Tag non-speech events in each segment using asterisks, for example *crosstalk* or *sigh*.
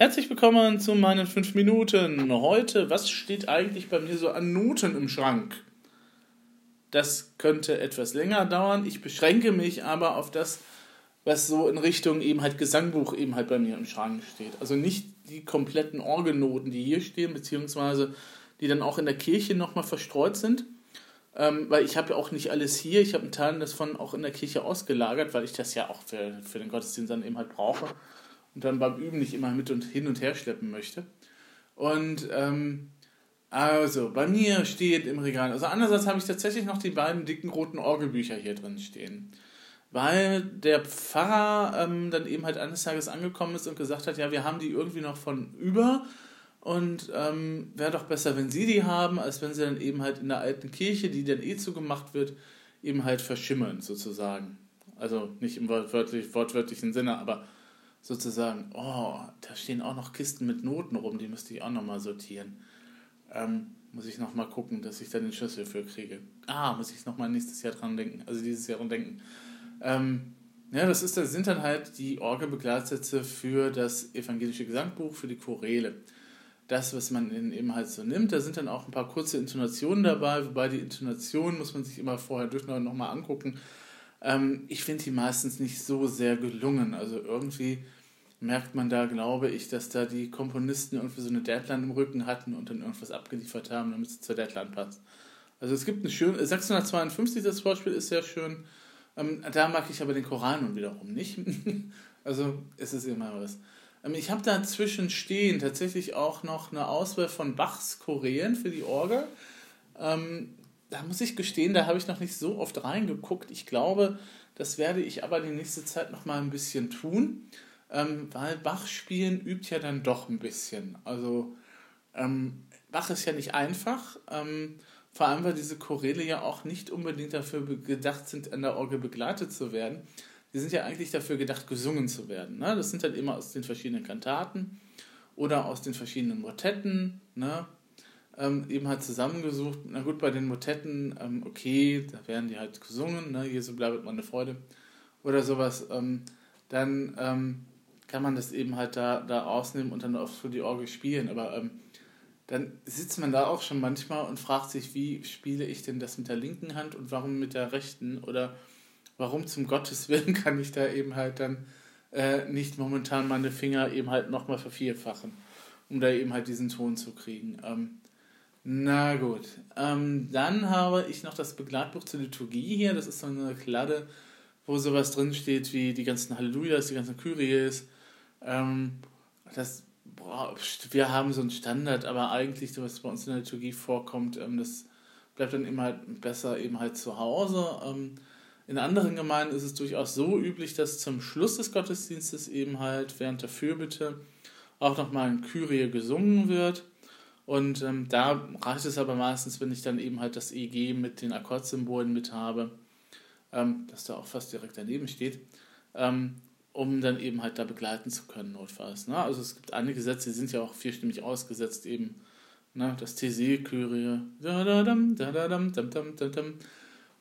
Herzlich willkommen zu meinen 5 Minuten. Heute, was steht eigentlich bei mir so an Noten im Schrank? Das könnte etwas länger dauern. Ich beschränke mich aber auf das, was so in Richtung eben halt Gesangbuch eben halt bei mir im Schrank steht. Also nicht die kompletten Orgelnoten, die hier stehen, beziehungsweise die dann auch in der Kirche nochmal verstreut sind. Ähm, weil ich habe ja auch nicht alles hier. Ich habe einen Teil davon auch in der Kirche ausgelagert, weil ich das ja auch für, für den Gottesdienst dann eben halt brauche und dann beim Üben nicht immer mit und hin und her schleppen möchte. Und ähm, also, bei mir steht im Regal, also andererseits habe ich tatsächlich noch die beiden dicken roten Orgelbücher hier drin stehen. Weil der Pfarrer ähm, dann eben halt eines Tages angekommen ist und gesagt hat, ja, wir haben die irgendwie noch von über und ähm, wäre doch besser, wenn sie die haben, als wenn sie dann eben halt in der alten Kirche, die dann eh zugemacht wird, eben halt verschimmern sozusagen. Also nicht im wortwörtlich, wortwörtlichen Sinne, aber sozusagen, oh, da stehen auch noch Kisten mit Noten rum, die müsste ich auch nochmal sortieren. Ähm, muss ich nochmal gucken, dass ich da den Schlüssel für kriege. Ah, muss ich nochmal nächstes Jahr dran denken, also dieses Jahr dran denken. Ähm, ja, das, ist, das sind dann halt die Orgelbegleitsätze für das evangelische Gesangbuch, für die Choräle. Das, was man eben halt so nimmt, da sind dann auch ein paar kurze Intonationen dabei, wobei die Intonationen muss man sich immer vorher durch nochmal angucken, ähm, ich finde die meistens nicht so sehr gelungen. Also irgendwie merkt man da, glaube ich, dass da die Komponisten irgendwie so eine Deadline im Rücken hatten und dann irgendwas abgeliefert haben, damit es zur Deadline passt. Also es gibt ein schön, 652 das Beispiel ist sehr schön. Ähm, da mag ich aber den Choral nun wiederum nicht. *laughs* also es ist immer was. Ähm, ich habe da zwischenstehen tatsächlich auch noch eine Auswahl von Bachs Chorälen für die Orgel. Ähm, da muss ich gestehen, da habe ich noch nicht so oft reingeguckt. Ich glaube, das werde ich aber die nächste Zeit noch mal ein bisschen tun, ähm, weil Bach spielen übt ja dann doch ein bisschen. Also ähm, Bach ist ja nicht einfach, ähm, vor allem weil diese Choräle ja auch nicht unbedingt dafür gedacht sind, an der Orgel begleitet zu werden. Die sind ja eigentlich dafür gedacht, gesungen zu werden. Ne? Das sind dann immer aus den verschiedenen Kantaten oder aus den verschiedenen Motetten. Ne? Ähm, eben halt zusammengesucht. Na gut, bei den Motetten, ähm, okay, da werden die halt gesungen, ne? Jesu bleibt meine Freude oder sowas. Ähm, dann ähm, kann man das eben halt da, da ausnehmen und dann auch für die Orgel spielen. Aber ähm, dann sitzt man da auch schon manchmal und fragt sich, wie spiele ich denn das mit der linken Hand und warum mit der rechten oder warum zum Gottes Willen *laughs* kann ich da eben halt dann äh, nicht momentan meine Finger eben halt nochmal vervierfachen, um da eben halt diesen Ton zu kriegen. Ähm, na gut. Ähm, dann habe ich noch das Begleitbuch zur Liturgie hier. Das ist so eine Kladde, wo sowas drinsteht wie die ganzen Hallelujahs, die ganzen Kyries. Ähm, das, boah, wir haben so einen Standard, aber eigentlich, was bei uns in der Liturgie vorkommt, ähm, das bleibt dann immer halt besser eben halt zu Hause. Ähm, in anderen Gemeinden ist es durchaus so üblich, dass zum Schluss des Gottesdienstes eben halt während der Fürbitte auch nochmal ein Kyrie gesungen wird. Und ähm, da reicht es aber meistens, wenn ich dann eben halt das EG mit den Akkordsymbolen mit habe, ähm, das da auch fast direkt daneben steht, ähm, um dann eben halt da begleiten zu können, notfalls. Ne? Also es gibt einige Sätze, die sind ja auch vierstimmig ausgesetzt, eben ne? das TC-Kyrie,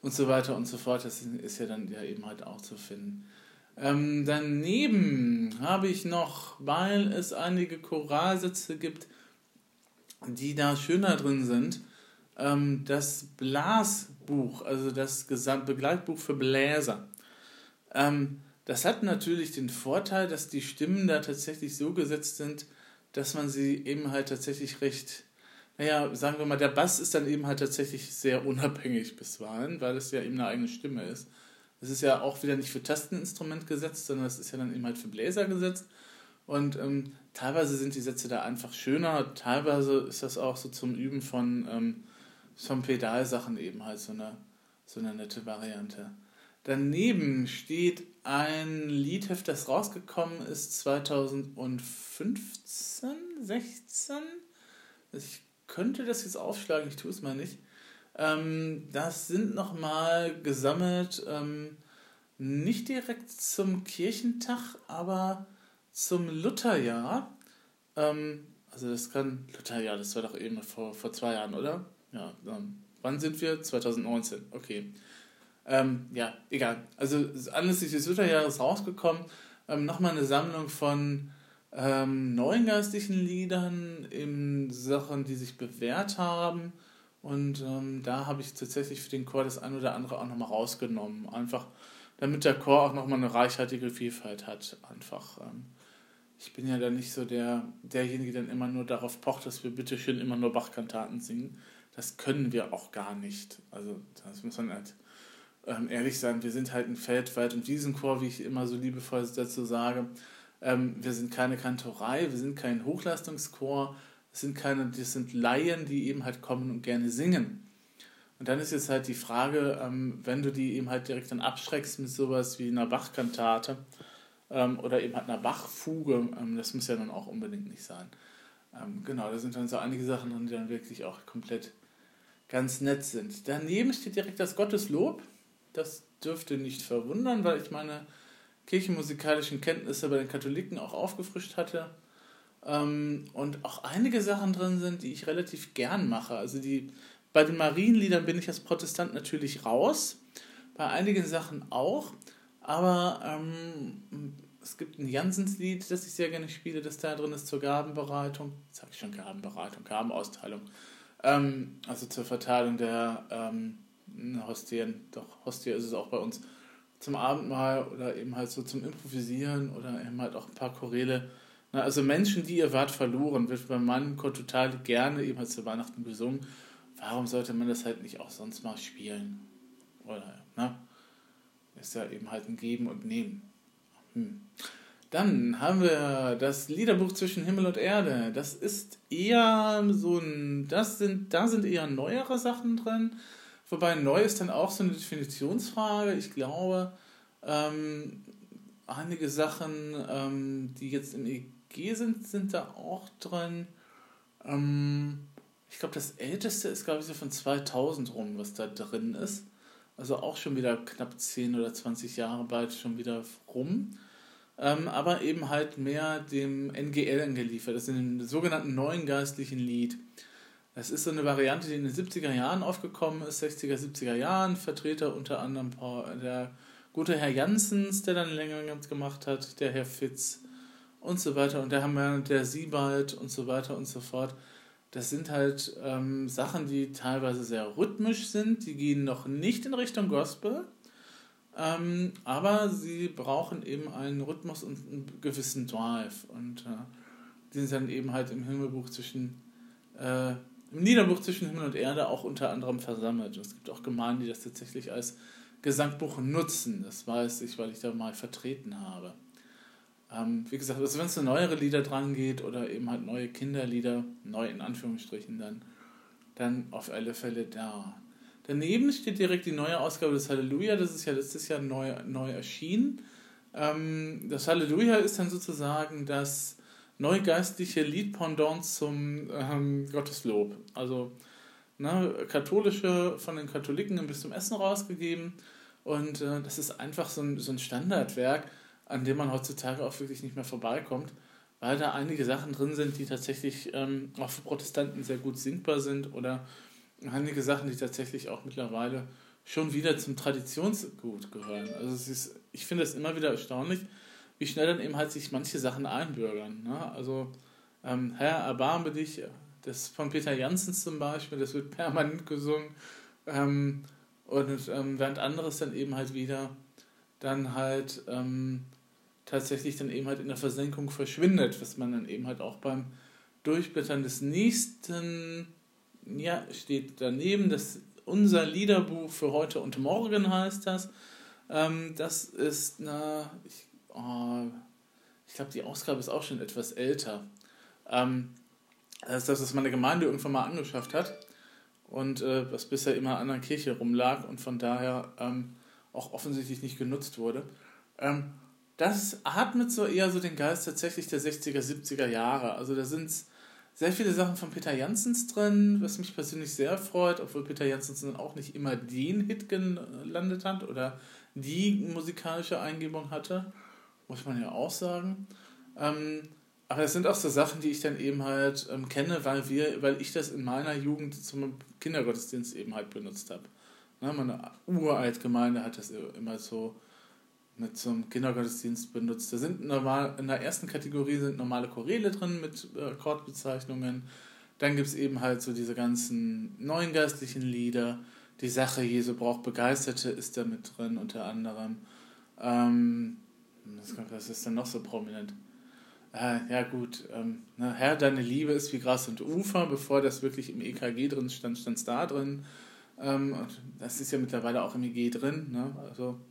und so weiter und so fort. Das ist ja dann ja eben halt auch zu finden. Ähm, daneben habe ich noch, weil es einige Choralsätze gibt, die da schöner drin sind, ähm, das Blasbuch, also das Begleitbuch für Bläser. Ähm, das hat natürlich den Vorteil, dass die Stimmen da tatsächlich so gesetzt sind, dass man sie eben halt tatsächlich recht, naja, sagen wir mal, der Bass ist dann eben halt tatsächlich sehr unabhängig bisweilen, weil es ja eben eine eigene Stimme ist. Es ist ja auch wieder nicht für Tasteninstrument gesetzt, sondern es ist ja dann eben halt für Bläser gesetzt. Und ähm, teilweise sind die Sätze da einfach schöner, teilweise ist das auch so zum Üben von, ähm, von Pedalsachen eben halt so eine, so eine nette Variante. Daneben steht ein Liedheft, das rausgekommen ist 2015, 16. Ich könnte das jetzt aufschlagen, ich tue es mal nicht. Ähm, das sind nochmal gesammelt, ähm, nicht direkt zum Kirchentag, aber zum Lutherjahr. Ähm, also das kann, Lutherjahr, das war doch eben vor, vor zwei Jahren, oder? Ja, ähm, wann sind wir? 2019, okay. Ähm, ja, egal. Also anlässlich des Lutherjahres rausgekommen, ähm, nochmal eine Sammlung von, ähm, neuen geistlichen Liedern, in Sachen, die sich bewährt haben. Und ähm, da habe ich tatsächlich für den Chor das ein oder andere auch nochmal rausgenommen. Einfach, damit der Chor auch nochmal eine reichhaltige Vielfalt hat. Einfach. Ich bin ja da nicht so der, derjenige, der immer nur darauf pocht, dass wir bitte schön immer nur Bachkantaten singen. Das können wir auch gar nicht. Also, das muss man halt ähm, ehrlich sein. Wir sind halt ein Feldwald- und Wiesenchor, wie ich immer so liebevoll dazu sage. Ähm, wir sind keine Kantorei, wir sind kein Hochleistungschor, es sind keine, das sind Laien, die eben halt kommen und gerne singen. Und dann ist jetzt halt die Frage, ähm, wenn du die eben halt direkt dann abschreckst mit sowas wie einer Bachkantate ähm, oder eben halt einer Bachfuge, ähm, das muss ja dann auch unbedingt nicht sein. Ähm, genau, da sind dann so einige Sachen drin, die dann wirklich auch komplett ganz nett sind. Daneben steht direkt das Gotteslob. Das dürfte nicht verwundern, weil ich meine, kirchenmusikalischen Kenntnisse bei den Katholiken auch aufgefrischt hatte. Ähm, und auch einige Sachen drin sind, die ich relativ gern mache. Also die, bei den Marienliedern bin ich als Protestant natürlich raus, bei einigen Sachen auch, aber ähm, es gibt ein Jansenslied, das ich sehr gerne spiele, das da drin ist zur Gabenbereitung. Sage ich schon Gabenbereitung, Gabenausteilung. Ähm, also zur Verteilung der ähm, Hostien, doch Hostie ist es auch bei uns zum Abendmahl oder eben halt so zum Improvisieren oder eben halt auch ein paar Choräle. Na, also Menschen, die ihr wart verloren, wird bei meinem Chor total gerne eben halt zu Weihnachten gesungen. Warum sollte man das halt nicht auch sonst mal spielen? Oder, ne? Ist ja eben halt ein Geben und Nehmen. Hm. Dann haben wir das Liederbuch zwischen Himmel und Erde. Das ist eher so ein, das sind, da sind eher neuere Sachen drin. Wobei neu ist dann auch so eine Definitionsfrage. Ich glaube, ähm, einige Sachen, ähm, die jetzt im EG sind, sind da auch drin. Ähm, ich glaube, das älteste ist, glaube ich, so von 2000 rum, was da drin ist. Also auch schon wieder knapp 10 oder 20 Jahre bald schon wieder rum. Ähm, aber eben halt mehr dem NGL angeliefert. Das ist in dem sogenannten neuen geistlichen Lied. Das ist so eine Variante, die in den 70er Jahren aufgekommen ist, 60er, 70er Jahren. Vertreter unter anderem der gute Herr Janssens, der dann länger gemacht hat, der Herr Fitz und so weiter und der Hammer, der Siebald und so weiter und so fort. Das sind halt ähm, Sachen, die teilweise sehr rhythmisch sind, die gehen noch nicht in Richtung Gospel, ähm, aber sie brauchen eben einen Rhythmus und einen gewissen Drive und äh, die sind dann eben halt im Himmelbuch zwischen äh, im Niederbuch zwischen Himmel und Erde auch unter anderem versammelt. Es gibt auch Gemeinden, die das tatsächlich als Gesangbuch nutzen. Das weiß ich, weil ich da mal vertreten habe. Ähm, wie gesagt, also wenn es neuere Lieder dran geht oder eben halt neue Kinderlieder, neu in Anführungsstrichen dann, dann auf alle Fälle da. Daneben steht direkt die neue Ausgabe des Halleluja, das ist ja letztes Jahr neu, neu erschienen. Ähm, das Halleluja ist dann sozusagen das neugeistliche Liedpendant zum ähm, Gotteslob. Also ne, katholische von den Katholiken ein bisschen Essen rausgegeben. Und äh, das ist einfach so ein, so ein Standardwerk, an dem man heutzutage auch wirklich nicht mehr vorbeikommt, weil da einige Sachen drin sind, die tatsächlich ähm, auch für Protestanten sehr gut singbar sind oder einige Sachen, die tatsächlich auch mittlerweile schon wieder zum Traditionsgut gehören. Also es ist, ich finde es immer wieder erstaunlich, wie schnell dann eben halt sich manche Sachen einbürgern. Ne? Also, ähm, Herr, erbarme dich, das von Peter Janssens zum Beispiel, das wird permanent gesungen. Ähm, und ähm, während anderes dann eben halt wieder dann halt ähm, tatsächlich dann eben halt in der Versenkung verschwindet, was man dann eben halt auch beim Durchblättern des nächsten, ja, steht daneben, das unser Liederbuch für heute und morgen heißt das. Ähm, das ist, na, ich oh, ich glaube, die Ausgabe ist auch schon etwas älter. Ähm, das ist das, was meine Gemeinde irgendwann mal angeschafft hat und äh, was bisher immer an der Kirche rumlag und von daher ähm, auch offensichtlich nicht genutzt wurde. Ähm, das atmet so eher so den Geist tatsächlich der 60er, 70er Jahre. Also da sind sehr viele Sachen von Peter Janssens drin, was mich persönlich sehr freut, obwohl Peter Janssens dann auch nicht immer den Hit gelandet hat oder die musikalische Eingebung hatte muss man ja auch sagen. Ähm, aber es sind auch so Sachen, die ich dann eben halt ähm, kenne, weil wir, weil ich das in meiner Jugend zum Kindergottesdienst eben halt benutzt habe. Ne, meine Uraltgemeinde hat das immer so mit einem Kindergottesdienst benutzt. Da sind normal, in der ersten Kategorie sind normale Choräle drin mit äh, Akkordbezeichnungen. Dann gibt es eben halt so diese ganzen neuen geistlichen Lieder. Die Sache Jesu braucht Begeisterte ist da mit drin, unter anderem. Ähm, was ist denn noch so prominent? Äh, ja, gut. Ähm, na, Herr, deine Liebe ist wie Gras und Ufer. Bevor das wirklich im EKG drin stand, stand es da drin. Ähm, das ist ja mittlerweile auch im EG drin. Ne? Also, äh,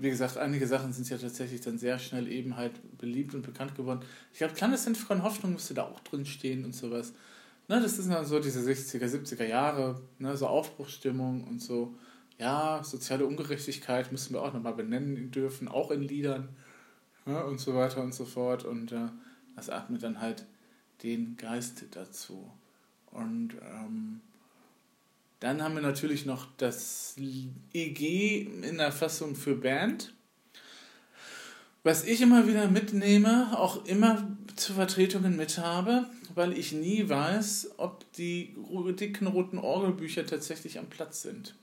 wie gesagt, einige Sachen sind ja tatsächlich dann sehr schnell eben halt beliebt und bekannt geworden. Ich glaube, kleines Kind von Hoffnung müsste da auch drin stehen und sowas. Ne, das sind dann so diese 60er, 70er Jahre, ne, so Aufbruchsstimmung und so. Ja, soziale Ungerechtigkeit müssen wir auch nochmal benennen dürfen, auch in Liedern ja, und so weiter und so fort. Und äh, das atmet dann halt den Geist dazu. Und ähm, dann haben wir natürlich noch das EG in der Fassung für Band. Was ich immer wieder mitnehme, auch immer zu Vertretungen mit habe, weil ich nie weiß, ob die dicken roten Orgelbücher tatsächlich am Platz sind.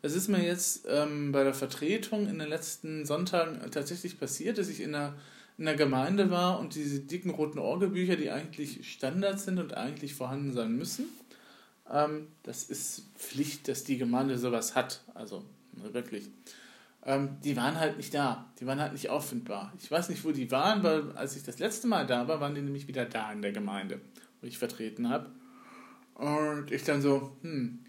Das ist mir jetzt ähm, bei der Vertretung in den letzten Sonntagen tatsächlich passiert, dass ich in der, in der Gemeinde war und diese dicken roten Orgelbücher, die eigentlich Standard sind und eigentlich vorhanden sein müssen, ähm, das ist Pflicht, dass die Gemeinde sowas hat. Also ne, wirklich. Ähm, die waren halt nicht da. Die waren halt nicht auffindbar. Ich weiß nicht, wo die waren, weil als ich das letzte Mal da war, waren die nämlich wieder da in der Gemeinde, wo ich vertreten habe. Und ich dann so, hm,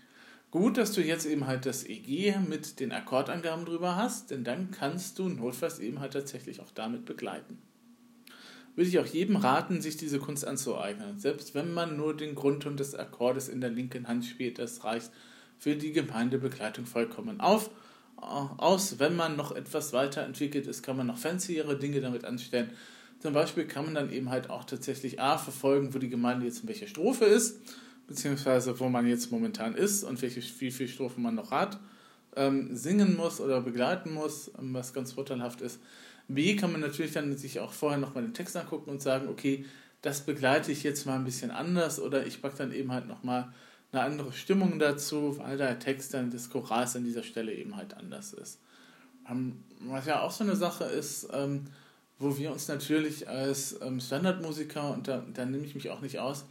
Gut, dass du jetzt eben halt das EG mit den Akkordangaben drüber hast, denn dann kannst du notfalls eben halt tatsächlich auch damit begleiten. Würde ich auch jedem raten, sich diese Kunst anzueignen. Selbst wenn man nur den Grundton des Akkordes in der linken Hand spielt, das reicht für die Gemeindebegleitung vollkommen auf. Aus, wenn man noch etwas weiterentwickelt ist, kann man noch fanciere Dinge damit anstellen. Zum Beispiel kann man dann eben halt auch tatsächlich A verfolgen, wo die Gemeinde jetzt in welcher Strophe ist beziehungsweise wo man jetzt momentan ist und welche, wie viele Strophen man noch hat, ähm, singen muss oder begleiten muss, ähm, was ganz vorteilhaft ist. B kann man natürlich dann sich auch vorher nochmal den Text angucken und sagen, okay, das begleite ich jetzt mal ein bisschen anders oder ich packe dann eben halt nochmal eine andere Stimmung dazu, weil der Text dann des Chorals an dieser Stelle eben halt anders ist. Ähm, was ja auch so eine Sache ist, ähm, wo wir uns natürlich als ähm, Standardmusiker, und da, da nehme ich mich auch nicht aus,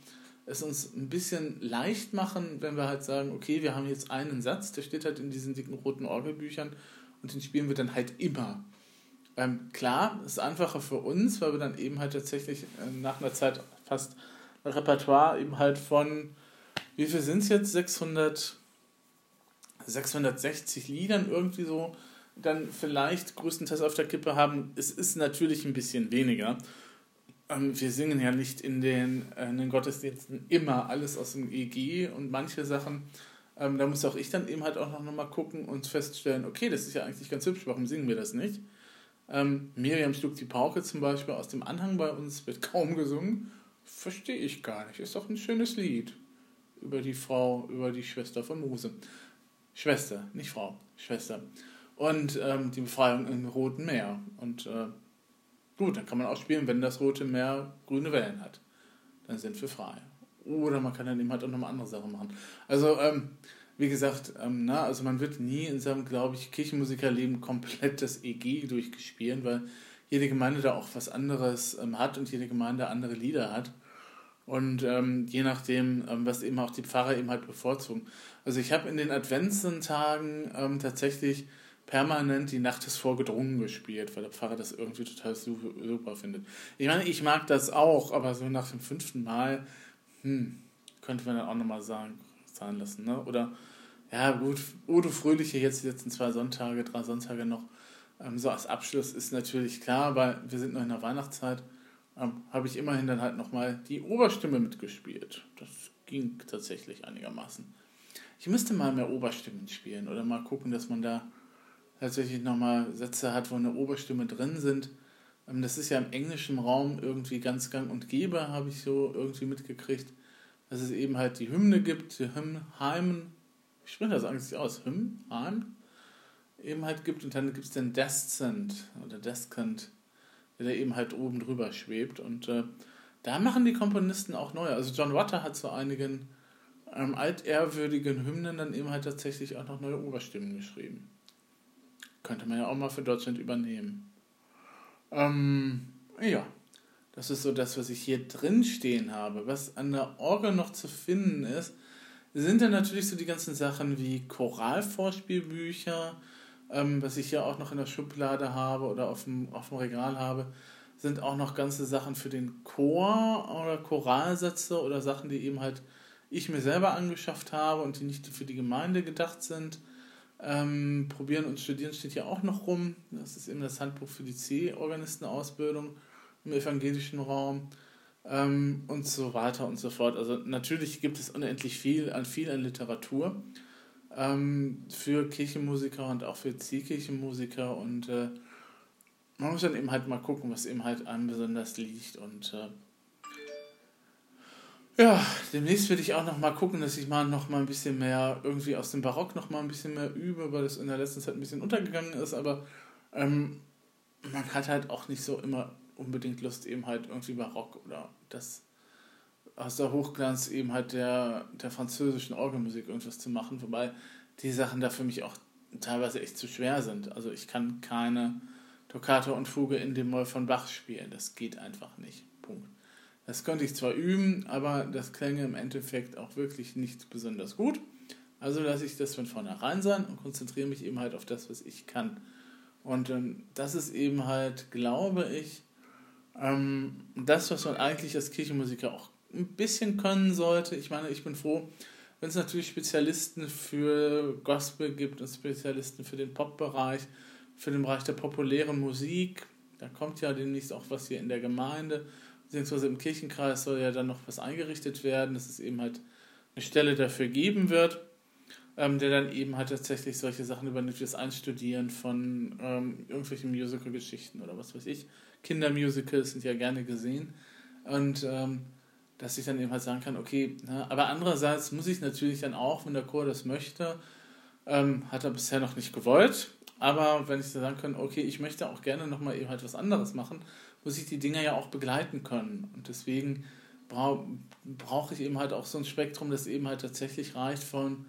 es uns ein bisschen leicht machen, wenn wir halt sagen, okay, wir haben jetzt einen Satz, der steht halt in diesen dicken roten Orgelbüchern und den spielen wir dann halt immer. Ähm, klar, ist einfacher für uns, weil wir dann eben halt tatsächlich äh, nach einer Zeit fast ein Repertoire eben halt von, wie viel sind es jetzt? 600, 660 Liedern irgendwie so, dann vielleicht größtenteils auf der Kippe haben. Es ist natürlich ein bisschen weniger. Ähm, wir singen ja nicht in den, äh, in den Gottesdiensten immer alles aus dem EG und manche Sachen, ähm, da muss auch ich dann eben halt auch noch mal gucken und feststellen, okay, das ist ja eigentlich ganz hübsch, warum singen wir das nicht? Ähm, Miriam schlug die Pauke zum Beispiel aus dem Anhang bei uns, wird kaum gesungen. Verstehe ich gar nicht. Ist doch ein schönes Lied über die Frau, über die Schwester von Mose. Schwester, nicht Frau, Schwester. Und ähm, die Befreiung im Roten Meer. Und äh, Gut, dann kann man auch spielen, wenn das Rote Meer grüne Wellen hat. Dann sind wir frei. Oder man kann dann eben halt auch nochmal andere Sachen machen. Also, ähm, wie gesagt, ähm, na, also man wird nie in seinem, glaube ich, Kirchenmusikerleben komplett das EG durchgespielen, weil jede Gemeinde da auch was anderes ähm, hat und jede Gemeinde andere Lieder hat. Und ähm, je nachdem, ähm, was eben auch die Pfarrer eben halt bevorzugen. Also ich habe in den Adventstagen ähm, tatsächlich permanent die Nacht ist vorgedrungen gespielt, weil der Pfarrer das irgendwie total super findet. Ich meine, ich mag das auch, aber so nach dem fünften Mal, hm, könnte man dann auch nochmal sagen, zahlen lassen, ne? Oder, ja, gut, Udo Fröhliche jetzt die letzten zwei Sonntage, drei Sonntage noch, ähm, so als Abschluss ist natürlich klar, weil wir sind noch in der Weihnachtszeit, ähm, habe ich immerhin dann halt nochmal die Oberstimme mitgespielt. Das ging tatsächlich einigermaßen. Ich müsste mal mehr Oberstimmen spielen oder mal gucken, dass man da tatsächlich nochmal Sätze hat, wo eine Oberstimme drin sind. Ähm, das ist ja im englischen Raum irgendwie ganz gang und gäbe, habe ich so irgendwie mitgekriegt, dass es eben halt die Hymne gibt, die Hymn, Heimen, wie spricht das eigentlich aus? Hymn, Heim? Eben halt gibt und dann gibt es den Descent oder Descent, der da eben halt oben drüber schwebt und äh, da machen die Komponisten auch neue. Also John Watter hat zu einigen ähm, altehrwürdigen Hymnen dann eben halt tatsächlich auch noch neue Oberstimmen geschrieben. könnte man ja auch mal für Deutschland übernehmen. Ähm, ja, das ist so das, was ich hier drin stehen habe. Was an der Orgel noch zu finden ist, sind dann natürlich so die ganzen Sachen wie Choralvorspielbücher, ähm, was ich hier auch noch in der Schublade habe oder auf dem, auf dem Regal habe, sind auch noch ganze Sachen für den Chor oder Choralsätze oder Sachen, die eben halt ich mir selber angeschafft habe und die nicht für die Gemeinde gedacht sind. Ähm, Probieren und Studieren steht hier auch noch rum. Das ist eben das Handbuch für die C-Organistenausbildung im evangelischen Raum ähm, und so weiter und so fort. Also natürlich gibt es unendlich viel an viel an Literatur ähm, für Kirchenmusiker und auch für Zielkirchenmusiker. Und äh, man muss dann eben halt mal gucken, was eben halt einem besonders liegt. Und äh, ja, demnächst werde ich auch noch mal gucken, dass ich mal noch mal ein bisschen mehr irgendwie aus dem Barock noch mal ein bisschen mehr übe, weil das in der letzten Zeit ein bisschen untergegangen ist, aber ähm, man hat halt auch nicht so immer unbedingt Lust, eben halt irgendwie Barock oder das aus der Hochglanz eben halt der, der französischen Orgelmusik irgendwas zu machen, wobei die Sachen da für mich auch teilweise echt zu schwer sind. Also ich kann keine Toccata und Fuge in dem Moll von Bach spielen. Das geht einfach nicht. Punkt. Das könnte ich zwar üben, aber das klänge im Endeffekt auch wirklich nicht besonders gut. Also lasse ich das von vornherein sein und konzentriere mich eben halt auf das, was ich kann. Und ähm, das ist eben halt, glaube ich, ähm, das, was man eigentlich als Kirchenmusiker auch ein bisschen können sollte. Ich meine, ich bin froh, wenn es natürlich Spezialisten für Gospel gibt und Spezialisten für den Pop-Bereich, für den Bereich der populären Musik. Da kommt ja demnächst auch was hier in der Gemeinde, beziehungsweise im Kirchenkreis soll ja dann noch was eingerichtet werden, dass es eben halt eine Stelle dafür geben wird, ähm, der dann eben halt tatsächlich solche Sachen übernimmt, wie das Einstudieren von ähm, irgendwelchen Musical-Geschichten oder was weiß ich. Kindermusicals sind ja gerne gesehen. Und ähm, dass ich dann eben halt sagen kann, okay, ne, aber andererseits muss ich natürlich dann auch, wenn der Chor das möchte, ähm, hat er bisher noch nicht gewollt, aber wenn ich sagen kann, okay, ich möchte auch gerne nochmal eben halt was anderes machen, muss ich die Dinger ja auch begleiten können. Und deswegen brauche brauch ich eben halt auch so ein Spektrum, das eben halt tatsächlich reicht von,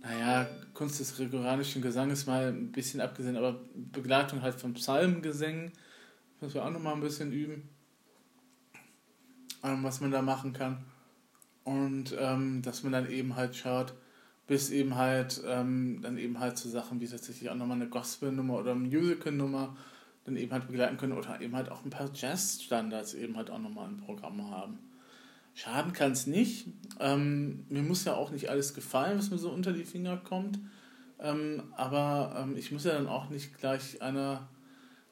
naja, Kunst des gregorianischen Gesanges mal ein bisschen abgesehen, aber Begleitung halt von Psalmengesängen, was wir auch nochmal ein bisschen üben, ähm, was man da machen kann. Und ähm, dass man dann eben halt schaut, bis eben halt ähm, dann eben halt zu so Sachen wie tatsächlich auch nochmal eine Gospel-Nummer oder Musical-Nummer dann eben halt begleiten können oder eben halt auch ein paar Jazz-Standards eben halt auch nochmal im Programm haben. Schaden kann es nicht. Ähm, mir muss ja auch nicht alles gefallen, was mir so unter die Finger kommt. Ähm, aber ähm, ich muss ja dann auch nicht gleich einer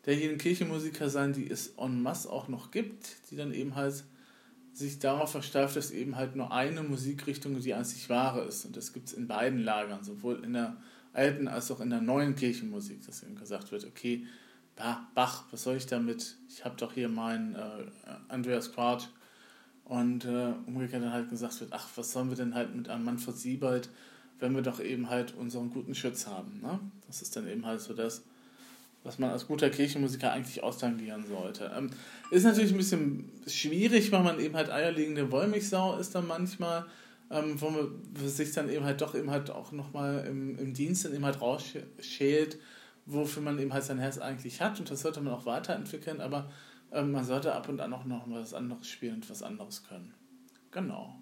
derjenigen Kirchenmusiker sein, die es en masse auch noch gibt, die dann eben halt sich darauf versteift, dass eben halt nur eine Musikrichtung die einzig wahre ist. Und das gibt es in beiden Lagern, sowohl in der alten als auch in der neuen Kirchenmusik, dass eben gesagt wird, okay, Bach, was soll ich damit? Ich habe doch hier meinen äh, Andreas Quart. Und äh, umgekehrt dann halt gesagt wird, ach, was sollen wir denn halt mit einem Manfred Siebald, wenn wir doch eben halt unseren guten Schütz haben. Ne? Das ist dann eben halt so das, was man als guter Kirchenmusiker eigentlich austangieren sollte. Ähm, ist natürlich ein bisschen schwierig, weil man eben halt eierlegende Wollmilchsau ist dann manchmal, ähm, wo man sich dann eben halt doch eben halt auch nochmal im, im Dienst dann eben halt rausschält, wofür man eben halt sein Herz eigentlich hat und das sollte man auch weiterentwickeln, aber ähm, man sollte ab und an auch noch was anderes spielen und was anderes können. Genau.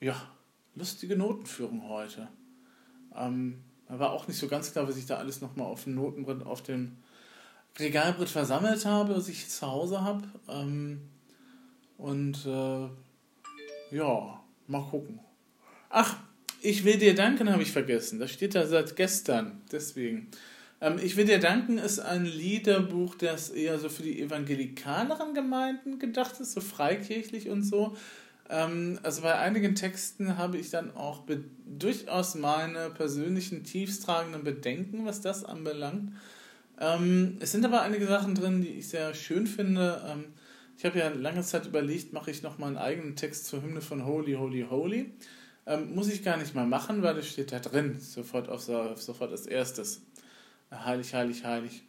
Ja, lustige Notenführung heute. Ähm, war auch nicht so ganz klar, was ich da alles nochmal auf dem Notenbrett, auf dem Regalbrett versammelt habe, was ich zu Hause habe. Ähm, und äh, ja, mal gucken. Ach, ich will dir danken, habe ich vergessen. Das steht da seit gestern. Deswegen. Ähm, ich will dir danken ist ein Liederbuch, das eher so für die evangelikaleren Gemeinden gedacht ist, so freikirchlich und so. Ähm, also bei einigen Texten habe ich dann auch durchaus meine persönlichen tiefstragenden Bedenken, was das anbelangt. Ähm, es sind aber einige Sachen drin, die ich sehr schön finde. Ähm, ich habe ja lange Zeit überlegt, mache ich noch mal einen eigenen Text zur Hymne von Holy, Holy, Holy. Ähm, muss ich gar nicht mal machen, weil es steht da drin, sofort, auf, sofort als erstes. Heilig, heilig, heilig.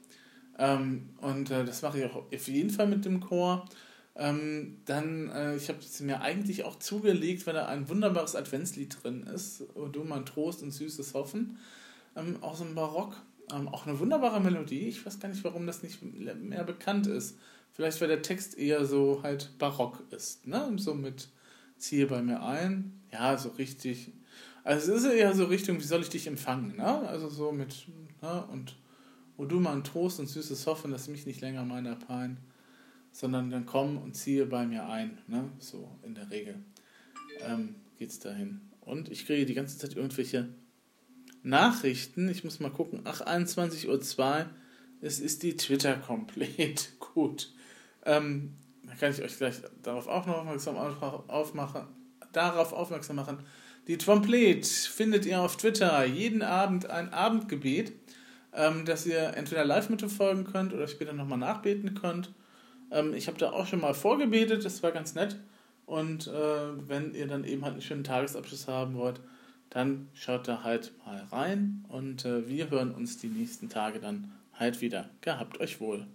Ähm, und äh, das mache ich auch auf jeden Fall mit dem Chor. Ähm, dann, äh, ich habe es mir eigentlich auch zugelegt, weil da ein wunderbares Adventslied drin ist. O du mein Trost und süßes Hoffen. Ähm, aus dem Barock. Ähm, auch eine wunderbare Melodie. Ich weiß gar nicht, warum das nicht mehr bekannt ist. Vielleicht, weil der Text eher so halt barock ist. Ne? So mit ziehe bei mir ein. Ja, so richtig. Also es ist eher so Richtung, wie soll ich dich empfangen? Ne? Also so mit, ne? und wo du mal ein Trost und süßes Hoffen, dass mich nicht länger meiner Pein, sondern dann komm und ziehe bei mir ein. Ne? So in der Regel ähm, es dahin. Und ich kriege die ganze Zeit irgendwelche Nachrichten. Ich muss mal gucken. Ach, 21.02 Uhr. Es ist die Twitter komplett. *laughs* Gut. Ähm, da kann ich euch gleich darauf auch noch aufmerksam aufmachen, darauf aufmerksam machen. Die Tromplet findet ihr auf Twitter jeden Abend ein Abendgebet, ähm, das ihr entweder live mitverfolgen könnt oder später nochmal nachbeten könnt. Ähm, ich habe da auch schon mal vorgebetet, das war ganz nett. Und äh, wenn ihr dann eben halt einen schönen Tagesabschluss haben wollt, dann schaut da halt mal rein und äh, wir hören uns die nächsten Tage dann halt wieder. Gehabt euch wohl.